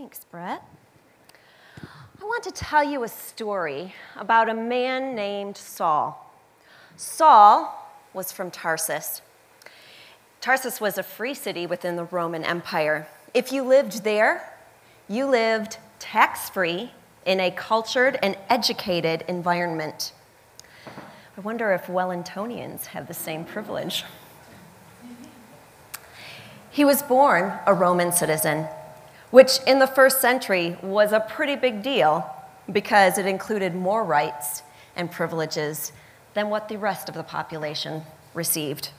Thanks, Brett. I want to tell you a story about a man named Saul. Saul was from Tarsus. Tarsus was a free city within the Roman Empire. If you lived there, you lived tax free in a cultured and educated environment. I wonder if Wellingtonians have the same privilege. He was born a Roman citizen, which in the first century was a pretty big deal because it included more rights and privileges than what the rest of the population received.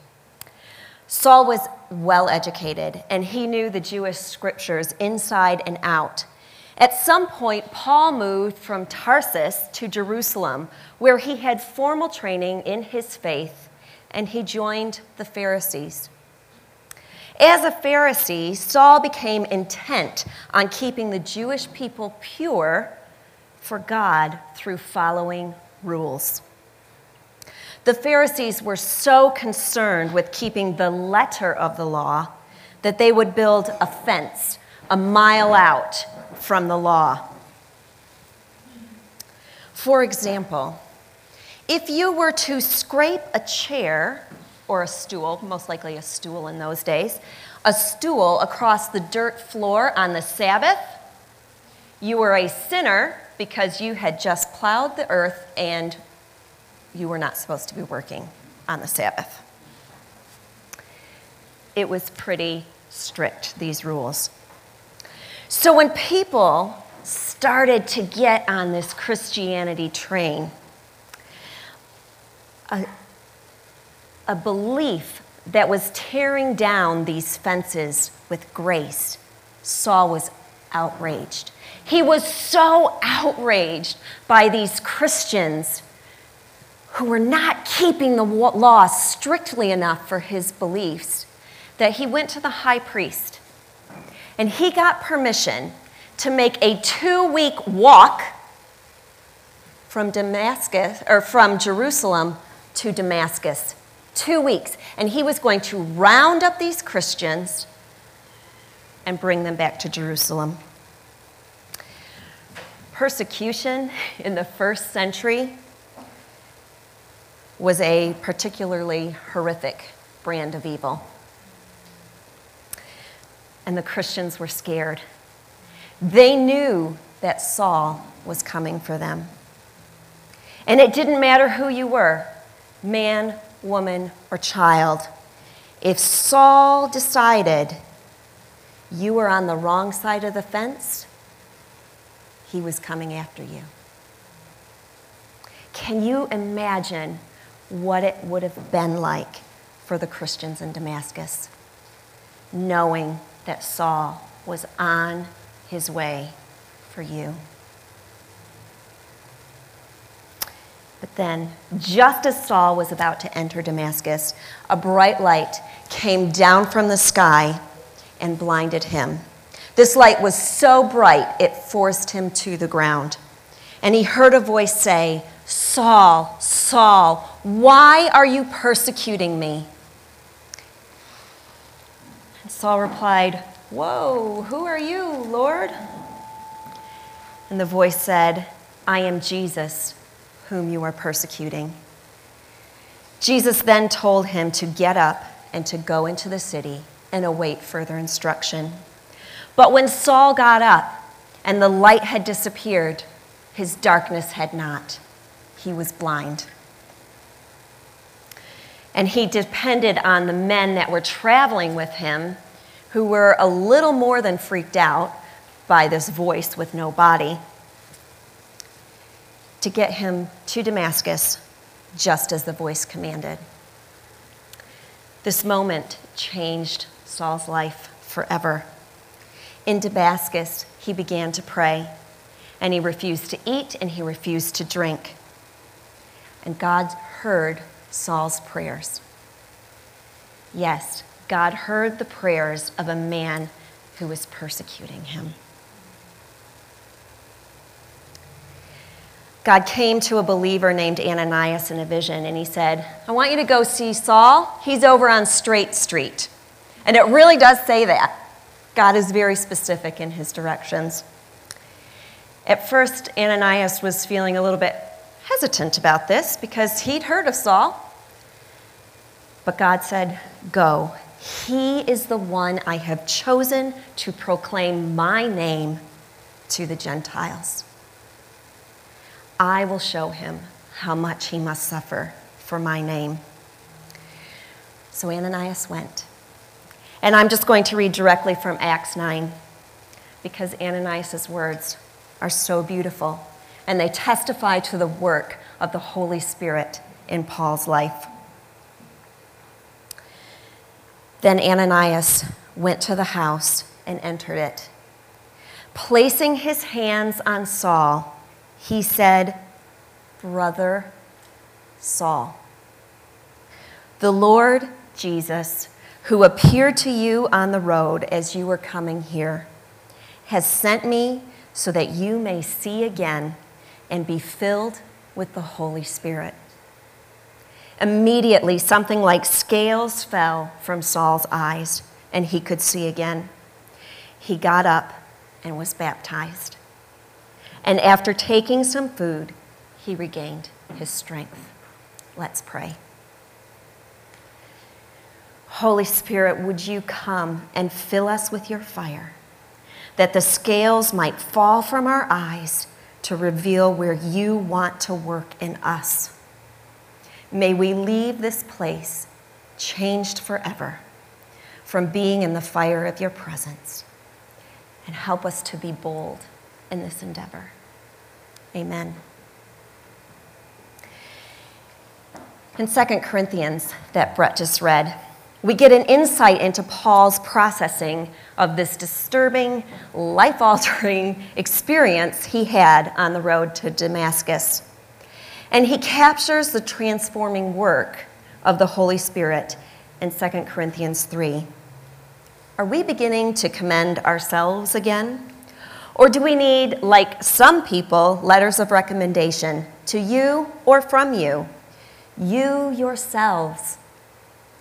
Saul was well educated and he knew the Jewish scriptures inside and out. At some point, Paul moved from Tarsus to Jerusalem, where he had formal training in his faith, and he joined the Pharisees. As a Pharisee, Saul became intent on keeping the Jewish people pure for God through following rules. The Pharisees were so concerned with keeping the letter of the law that they would build a fence a mile out from the law. For example, if you were to scrape a chair or a stool, most likely a stool in those days, a stool across the dirt floor on the Sabbath, you were a sinner because you had just plowed the earth and you were not supposed to be working on the Sabbath. It was pretty strict, these rules. So when people started to get on this Christianity train, a, a belief that was tearing down these fences with grace, Saul was outraged. He was so outraged by these Christians who were not keeping the law strictly enough for his beliefs that he went to the high priest and he got permission to make a two week walk from Damascus or from Jerusalem to Damascus. Two weeks. And he was going to round up these Christians and bring them back to Jerusalem. Persecution in the first century was a particularly horrific brand of evil. And the Christians were scared. They knew that Saul was coming for them. And it didn't matter who you were man, woman, or child. If Saul decided you were on the wrong side of the fence, he was coming after you. Can you imagine what it would have been like for the Christians in Damascus, knowing that Saul was on his way for you. But then, just as Saul was about to enter Damascus, a bright light came down from the sky and blinded him. This light was so bright it forced him to the ground. And he heard a voice say, Saul, Saul, why are you persecuting me? And Saul replied, Whoa, who are you, Lord? And the voice said, I am Jesus, whom you are persecuting. Jesus then told him to get up and to go into the city and await further instruction. But when Saul got up and the light had disappeared, his darkness had not he was blind. And he depended on the men that were traveling with him, who were a little more than freaked out by this voice with no body, to get him to Damascus just as the voice commanded. This moment changed Saul's life forever. In Damascus, he began to pray, and he refused to eat and he refused to drink and God heard Saul's prayers. Yes, God heard the prayers of a man who was persecuting him. God came to a believer named Ananias in a vision and he said, I want you to go see Saul. He's over on Straight Street. And it really does say that. God is very specific in his directions. At first, Ananias was feeling a little bit hesitant about this because he'd heard of Saul. But God said, Go. He is the one I have chosen to proclaim my name to the Gentiles. I will show him how much he must suffer for my name. So Ananias went. And I'm just going to read directly from Acts 9 because Ananias' words are so beautiful and they testify to the work of the Holy Spirit in Paul's life. Then Ananias went to the house and entered it. Placing his hands on Saul, he said, Brother Saul, the Lord Jesus, who appeared to you on the road as you were coming here, has sent me so that you may see again and be filled with the Holy Spirit. Immediately, something like scales fell from Saul's eyes, and he could see again. He got up and was baptized. And after taking some food, he regained his strength. Let's pray. Holy Spirit, would you come and fill us with your fire, that the scales might fall from our eyes to reveal where you want to work in us. May we leave this place changed forever from being in the fire of your presence and help us to be bold in this endeavor. Amen. In 2 Corinthians, that Brett just read, we get an insight into Paul's processing of this disturbing, life altering experience he had on the road to Damascus. And he captures the transforming work of the Holy Spirit in 2 Corinthians 3. Are we beginning to commend ourselves again? Or do we need, like some people, letters of recommendation to you or from you? You yourselves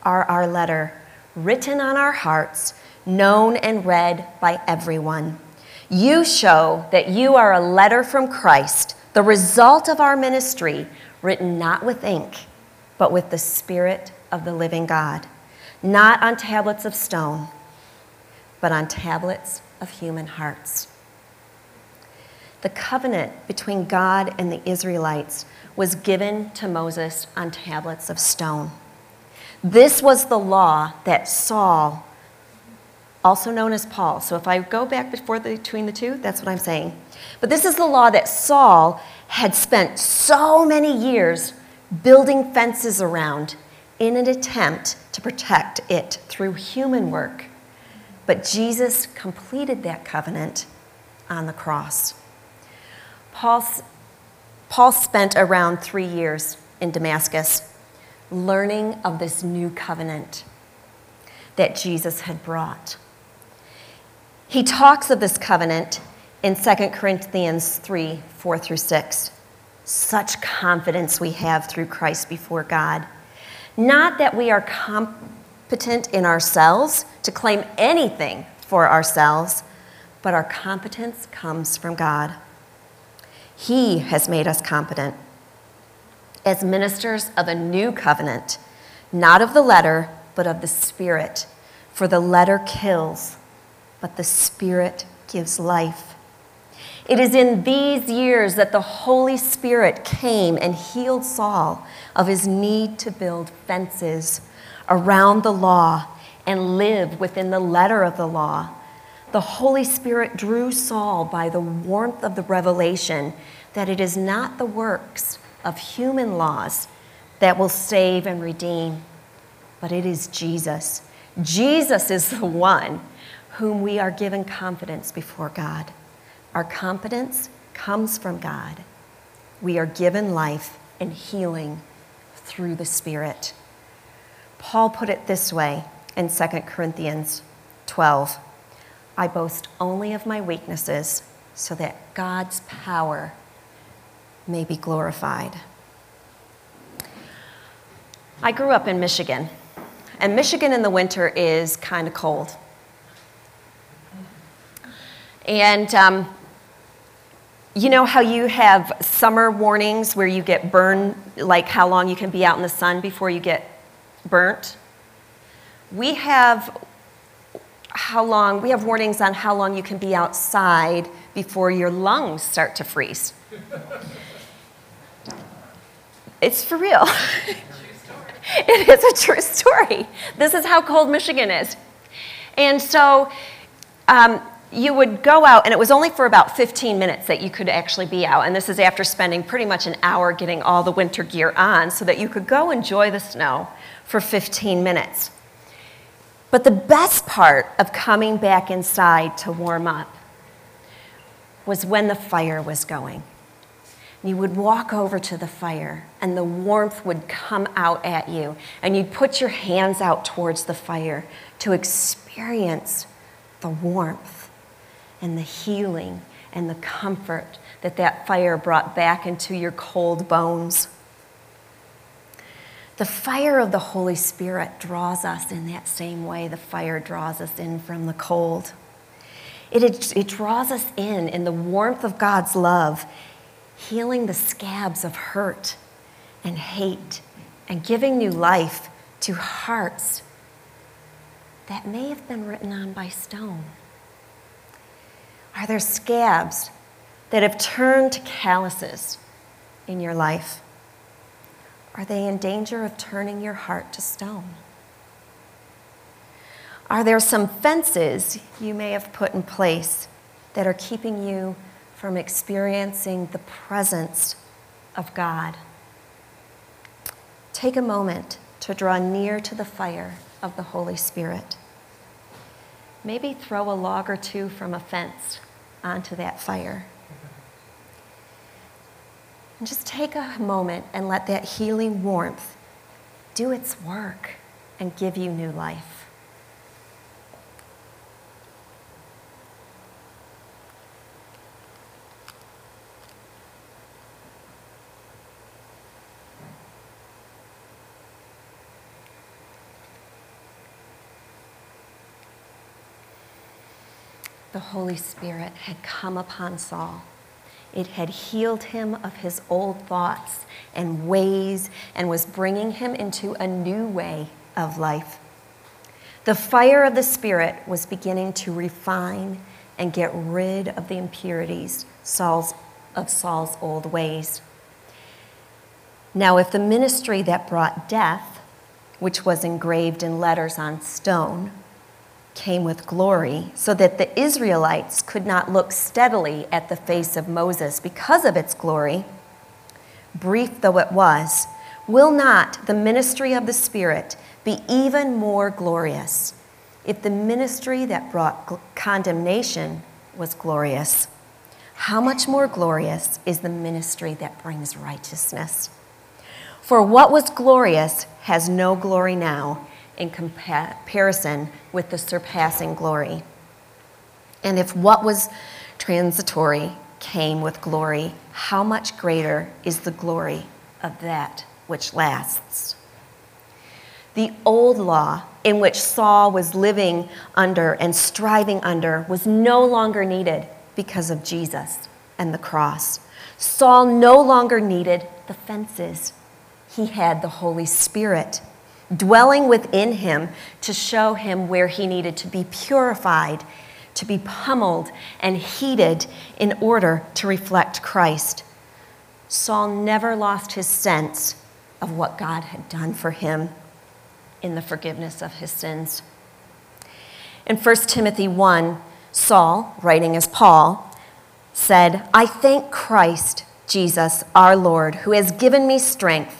are our letter, written on our hearts, known and read by everyone. You show that you are a letter from Christ, the result of our ministry, written not with ink, but with the Spirit of the living God, not on tablets of stone, but on tablets of human hearts. The covenant between God and the Israelites was given to Moses on tablets of stone. This was the law that Saul, also known as Paul, so if I go back before the, between the two, that's what I'm saying. But this is the law that Saul had spent so many years building fences around in an attempt to protect it through human work. But Jesus completed that covenant on the cross. Paul, Paul spent around three years in Damascus learning of this new covenant that Jesus had brought. He talks of this covenant in 2 Corinthians 3 4 through 6. Such confidence we have through Christ before God. Not that we are competent in ourselves to claim anything for ourselves, but our competence comes from God. He has made us competent as ministers of a new covenant, not of the letter, but of the Spirit. For the letter kills, but the Spirit gives life. It is in these years that the Holy Spirit came and healed Saul of his need to build fences around the law and live within the letter of the law. The Holy Spirit drew Saul by the warmth of the revelation that it is not the works of human laws that will save and redeem, but it is Jesus. Jesus is the one whom we are given confidence before God. Our confidence comes from God. We are given life and healing through the Spirit. Paul put it this way in 2 Corinthians 12 I boast only of my weaknesses so that God's power may be glorified. I grew up in Michigan, and Michigan in the winter is kind of cold. And um, you know how you have summer warnings where you get burned, like how long you can be out in the sun before you get burnt? We have how long, we have warnings on how long you can be outside before your lungs start to freeze. it's for real. it is a true story. This is how cold Michigan is. And so um, you would go out, and it was only for about 15 minutes that you could actually be out. And this is after spending pretty much an hour getting all the winter gear on so that you could go enjoy the snow for 15 minutes. But the best part of coming back inside to warm up was when the fire was going. You would walk over to the fire, and the warmth would come out at you, and you'd put your hands out towards the fire to experience the warmth and the healing and the comfort that that fire brought back into your cold bones. The fire of the Holy Spirit draws us in that same way the fire draws us in from the cold. It, it, it, draws us in in the warmth of God's love, healing the scabs of hurt and hate, and giving new life to hearts that may have been written on by stone. Are there scabs that have turned to calluses in your life? Are they in danger of turning your heart to stone? Are there some fences you may have put in place that are keeping you from experiencing the presence of God? Take a moment to draw near to the fire of the Holy Spirit. Maybe throw a log or two from a fence onto that fire. And just take a moment and let that healing warmth do its work and give you new life. The Holy Spirit had come upon Saul it had healed him of his old thoughts and ways and was bringing him into a new way of life. The fire of the Spirit was beginning to refine and get rid of the impurities Saul's, of Saul's old ways. Now, if the ministry that brought death, which was engraved in letters on stone, came with glory, so that the Israelites could not look steadily at the face of Moses because of its glory, brief though it was, will not the ministry of the Spirit be even more glorious if the ministry that brought condemnation was glorious? How much more glorious is the ministry that brings righteousness? For what was glorious has no glory now in comparison with the surpassing glory. And if what was transitory came with glory, how much greater is the glory of that which lasts? The old law in which Saul was living under and striving under was no longer needed because of Jesus and the cross. Saul no longer needed the fences, he had the Holy Spirit dwelling within him to show him where he needed to be purified, to be pummeled and heated in order to reflect Christ. Saul never lost his sense of what God had done for him in the forgiveness of his sins. In 1 Timothy 1, Saul, writing as Paul, said, I thank Christ Jesus, our Lord, who has given me strength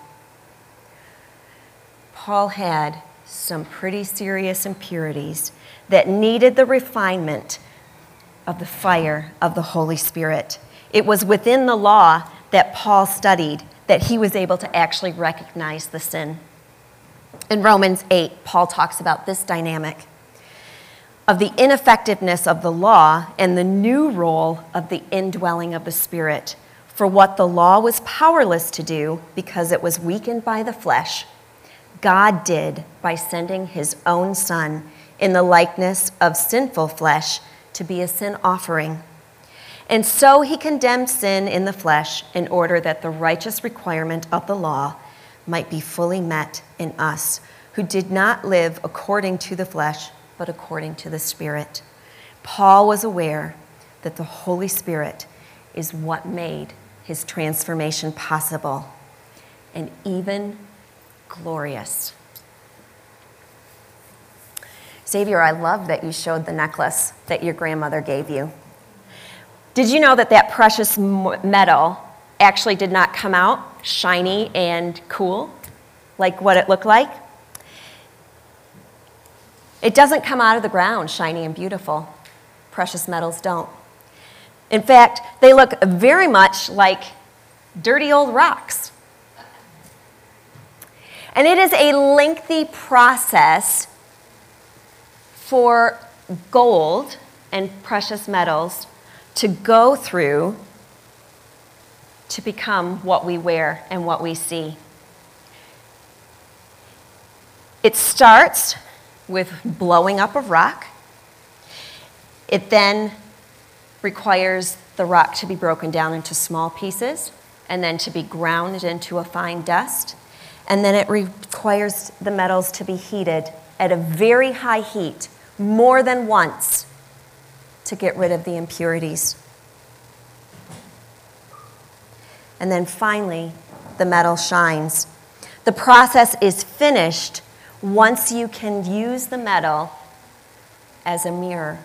Paul had some pretty serious impurities that needed the refinement of the fire of the Holy Spirit. It was within the law that Paul studied that he was able to actually recognize the sin. In Romans 8, Paul talks about this dynamic of the ineffectiveness of the law and the new role of the indwelling of the Spirit for what the law was powerless to do because it was weakened by the flesh. God did by sending his own Son in the likeness of sinful flesh to be a sin offering. And so he condemned sin in the flesh in order that the righteous requirement of the law might be fully met in us, who did not live according to the flesh, but according to the Spirit. Paul was aware that the Holy Spirit is what made his transformation possible and even glorious. Xavier, I love that you showed the necklace that your grandmother gave you. Did you know that that precious metal actually did not come out shiny and cool like what it looked like? It doesn't come out of the ground shiny and beautiful. Precious metals don't. In fact, they look very much like dirty old rocks. And it is a lengthy process for gold and precious metals to go through to become what we wear and what we see. It starts with blowing up of rock. It then requires the rock to be broken down into small pieces and then to be ground into a fine dust. And then it requires the metals to be heated at a very high heat more than once to get rid of the impurities. And then finally, the metal shines. The process is finished once you can use the metal as a mirror.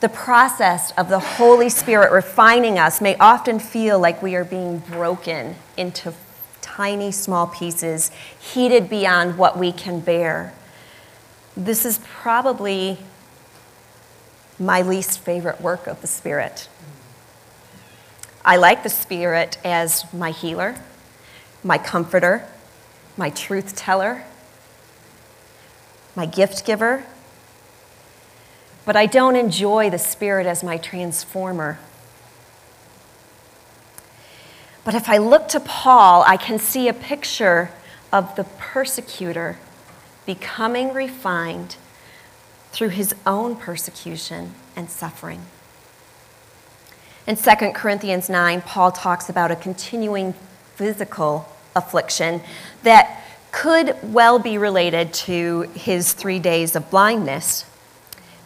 The process of the Holy Spirit refining us may often feel like we are being broken into tiny, small pieces, heated beyond what we can bear. This is probably my least favorite work of the Spirit. I like the Spirit as my healer, my comforter, my truth teller, my gift giver, but I don't enjoy the Spirit as my transformer. But if I look to Paul, I can see a picture of the persecutor becoming refined through his own persecution and suffering. In 2 Corinthians 9, Paul talks about a continuing physical affliction that could well be related to his three days of blindness.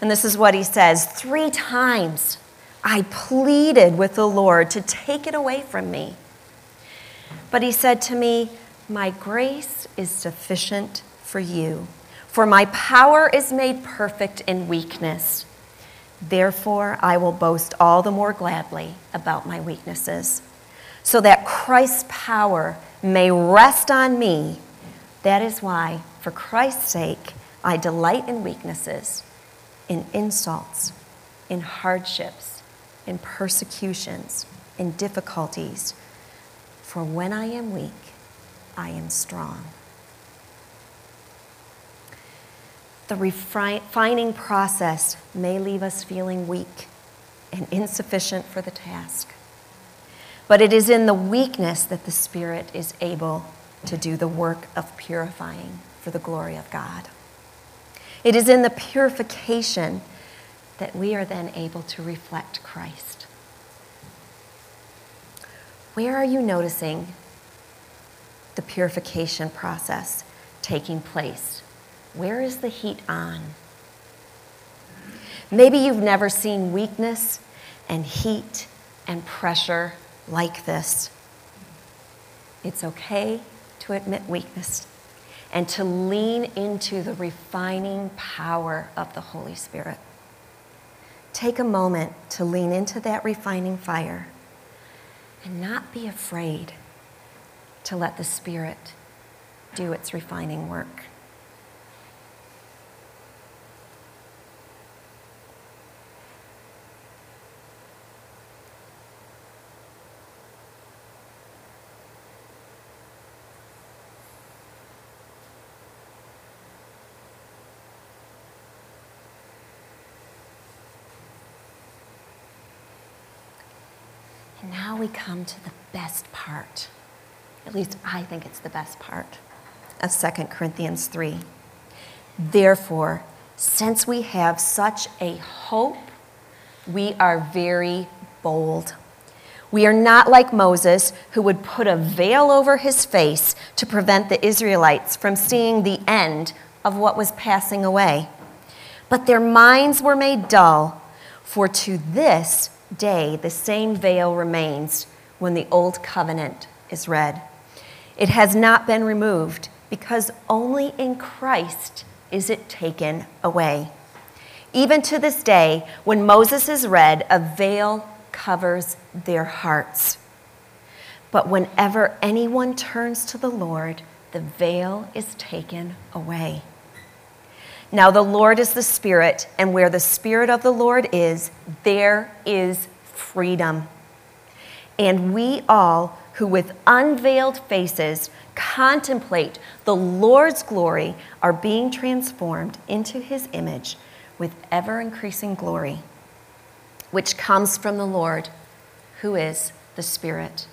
And this is what he says Three times I pleaded with the Lord to take it away from me. But he said to me, My grace is sufficient for you. For my power is made perfect in weakness. Therefore, I will boast all the more gladly about my weaknesses, so that Christ's power may rest on me. That is why, for Christ's sake, I delight in weaknesses, in insults, in hardships, in persecutions, in difficulties. For when I am weak, I am strong. The refining process may leave us feeling weak and insufficient for the task. But it is in the weakness that the Spirit is able to do the work of purifying for the glory of God. It is in the purification that we are then able to reflect Christ. Where are you noticing the purification process taking place where is the heat on? Maybe you've never seen weakness and heat and pressure like this. It's okay to admit weakness and to lean into the refining power of the Holy Spirit. Take a moment to lean into that refining fire and not be afraid to let the Spirit do its refining work. And now we come to the best part. At least I think it's the best part of 2 Corinthians 3. Therefore, since we have such a hope, we are very bold. We are not like Moses, who would put a veil over his face to prevent the Israelites from seeing the end of what was passing away. But their minds were made dull, for to this day the same veil remains when the old covenant is read. It has not been removed because only in Christ is it taken away. Even to this day, when Moses is read, a veil covers their hearts. But whenever anyone turns to the Lord, the veil is taken away. Now, the Lord is the Spirit, and where the Spirit of the Lord is, there is freedom. And we all who with unveiled faces contemplate the Lord's glory are being transformed into his image with ever increasing glory, which comes from the Lord, who is the Spirit.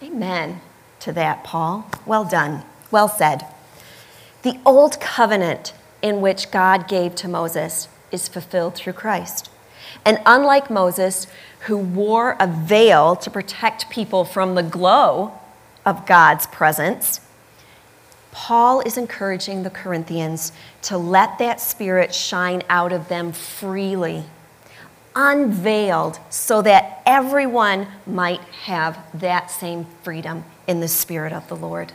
Amen to that, Paul. Well done. Well said. The old covenant in which God gave to Moses is fulfilled through Christ. And unlike Moses, who wore a veil to protect people from the glow of God's presence, Paul is encouraging the Corinthians to let that spirit shine out of them freely, unveiled, so that everyone might have that same freedom in the spirit of the Lord.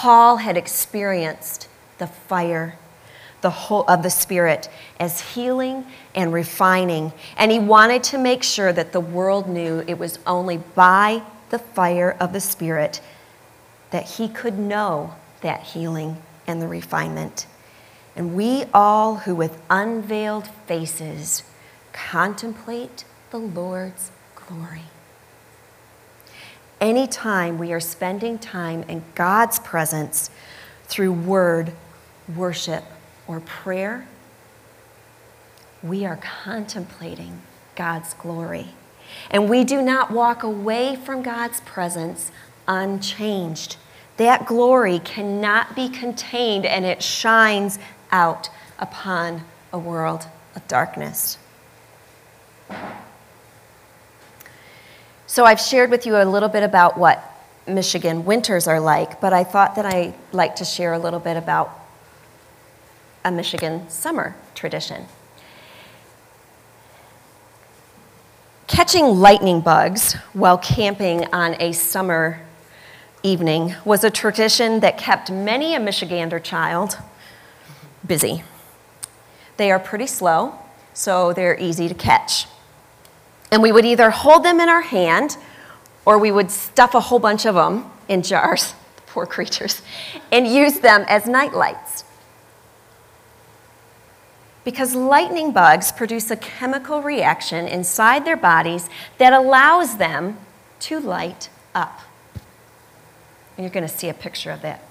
Paul had experienced the fire the whole of the spirit as healing and refining and he wanted to make sure that the world knew it was only by the fire of the spirit that he could know that healing and the refinement. And we all who with unveiled faces contemplate the lord's glory anytime we are spending time in god's presence through word worship or prayer, we are contemplating God's glory. And we do not walk away from God's presence unchanged. That glory cannot be contained and it shines out upon a world of darkness. So, I've shared with you a little bit about what Michigan winters are like, but I thought that I'd like to share a little bit about a Michigan summer tradition. Catching lightning bugs while camping on a summer evening was a tradition that kept many a Michigander child busy. They are pretty slow, so they're easy to catch. And we would either hold them in our hand or we would stuff a whole bunch of them in jars, poor creatures, and use them as night lights because lightning bugs produce a chemical reaction inside their bodies that allows them to light up. And you're going to see a picture of that.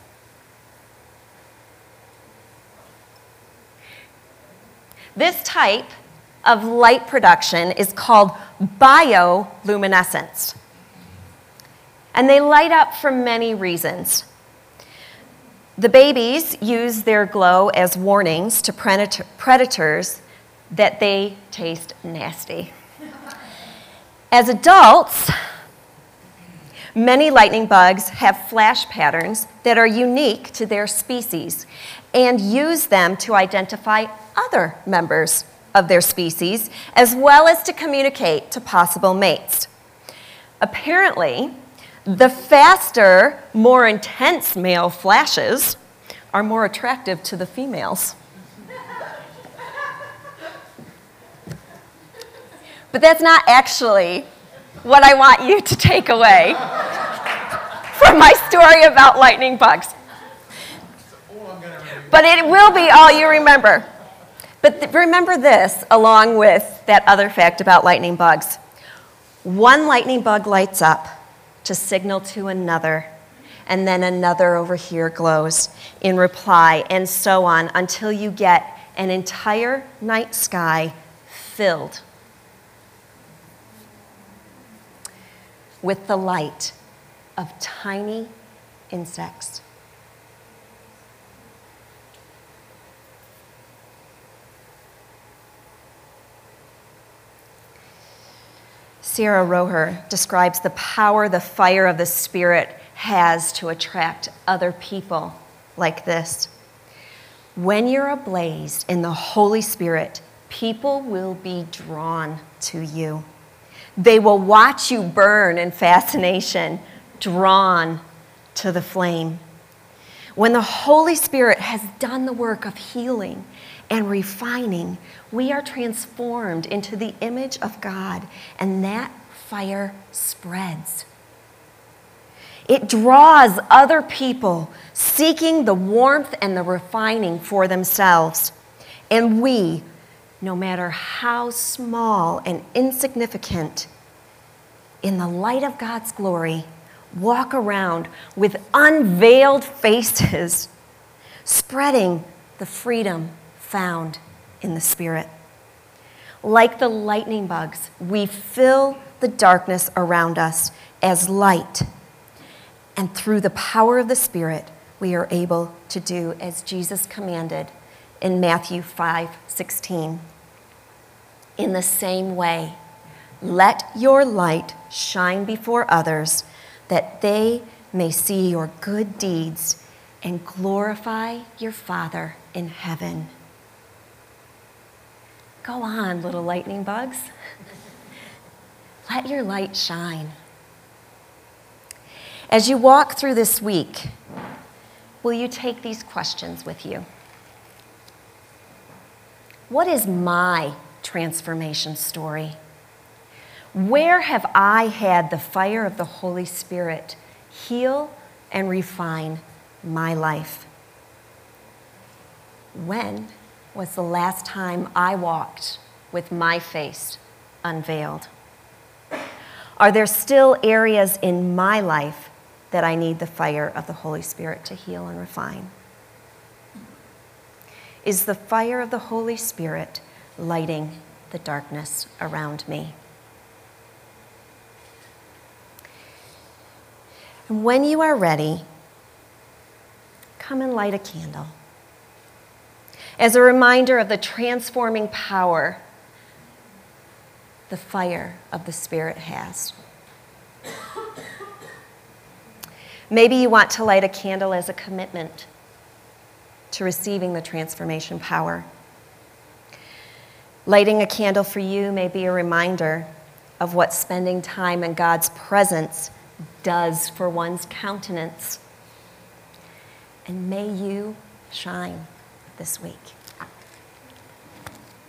This type of light production is called bioluminescence. And they light up for many reasons. The babies use their glow as warnings to predators that they taste nasty. As adults, Many lightning bugs have flash patterns that are unique to their species and use them to identify other members of their species, as well as to communicate to possible mates. Apparently, the faster, more intense male flashes are more attractive to the females. But that's not actually what I want you to take away from my story about lightning bugs. But it will be all you remember. But th- remember this along with that other fact about lightning bugs. One lightning bug lights up to signal to another, and then another over here glows in reply, and so on until you get an entire night sky filled with the light of tiny insects. Sarah Roher describes the power the fire of the Spirit has to attract other people like this. When you're ablaze in the Holy Spirit, people will be drawn to you. They will watch you burn in fascination, drawn to the flame. When the Holy Spirit has done the work of healing and refining, we are transformed into the image of God, and that fire spreads. It draws other people seeking the warmth and the refining for themselves. And we, no matter how small and insignificant, in the light of God's glory, walk around with unveiled faces, spreading the freedom found in the Spirit. Like the lightning bugs, we fill the darkness around us as light. And through the power of the Spirit, we are able to do as Jesus commanded in Matthew 5 16. In the same way, let your light shine before others, that they may see your good deeds and glorify your Father in heaven. Go on, little lightning bugs. Let your light shine. As you walk through this week, will you take these questions with you? What is my transformation story? Where have I had the fire of the Holy Spirit heal and refine my life? When was the last time I walked with my face unveiled? Are there still areas in my life that I need the fire of the Holy Spirit to heal and refine? Is the fire of the Holy Spirit lighting the darkness around me? And when you are ready, come and light a candle as a reminder of the transforming power the fire of the Spirit has. Maybe you want to light a candle as a commitment to receiving the transformation power. Lighting a candle for you may be a reminder of what spending time in God's presence does for one's countenance. And may you shine this week.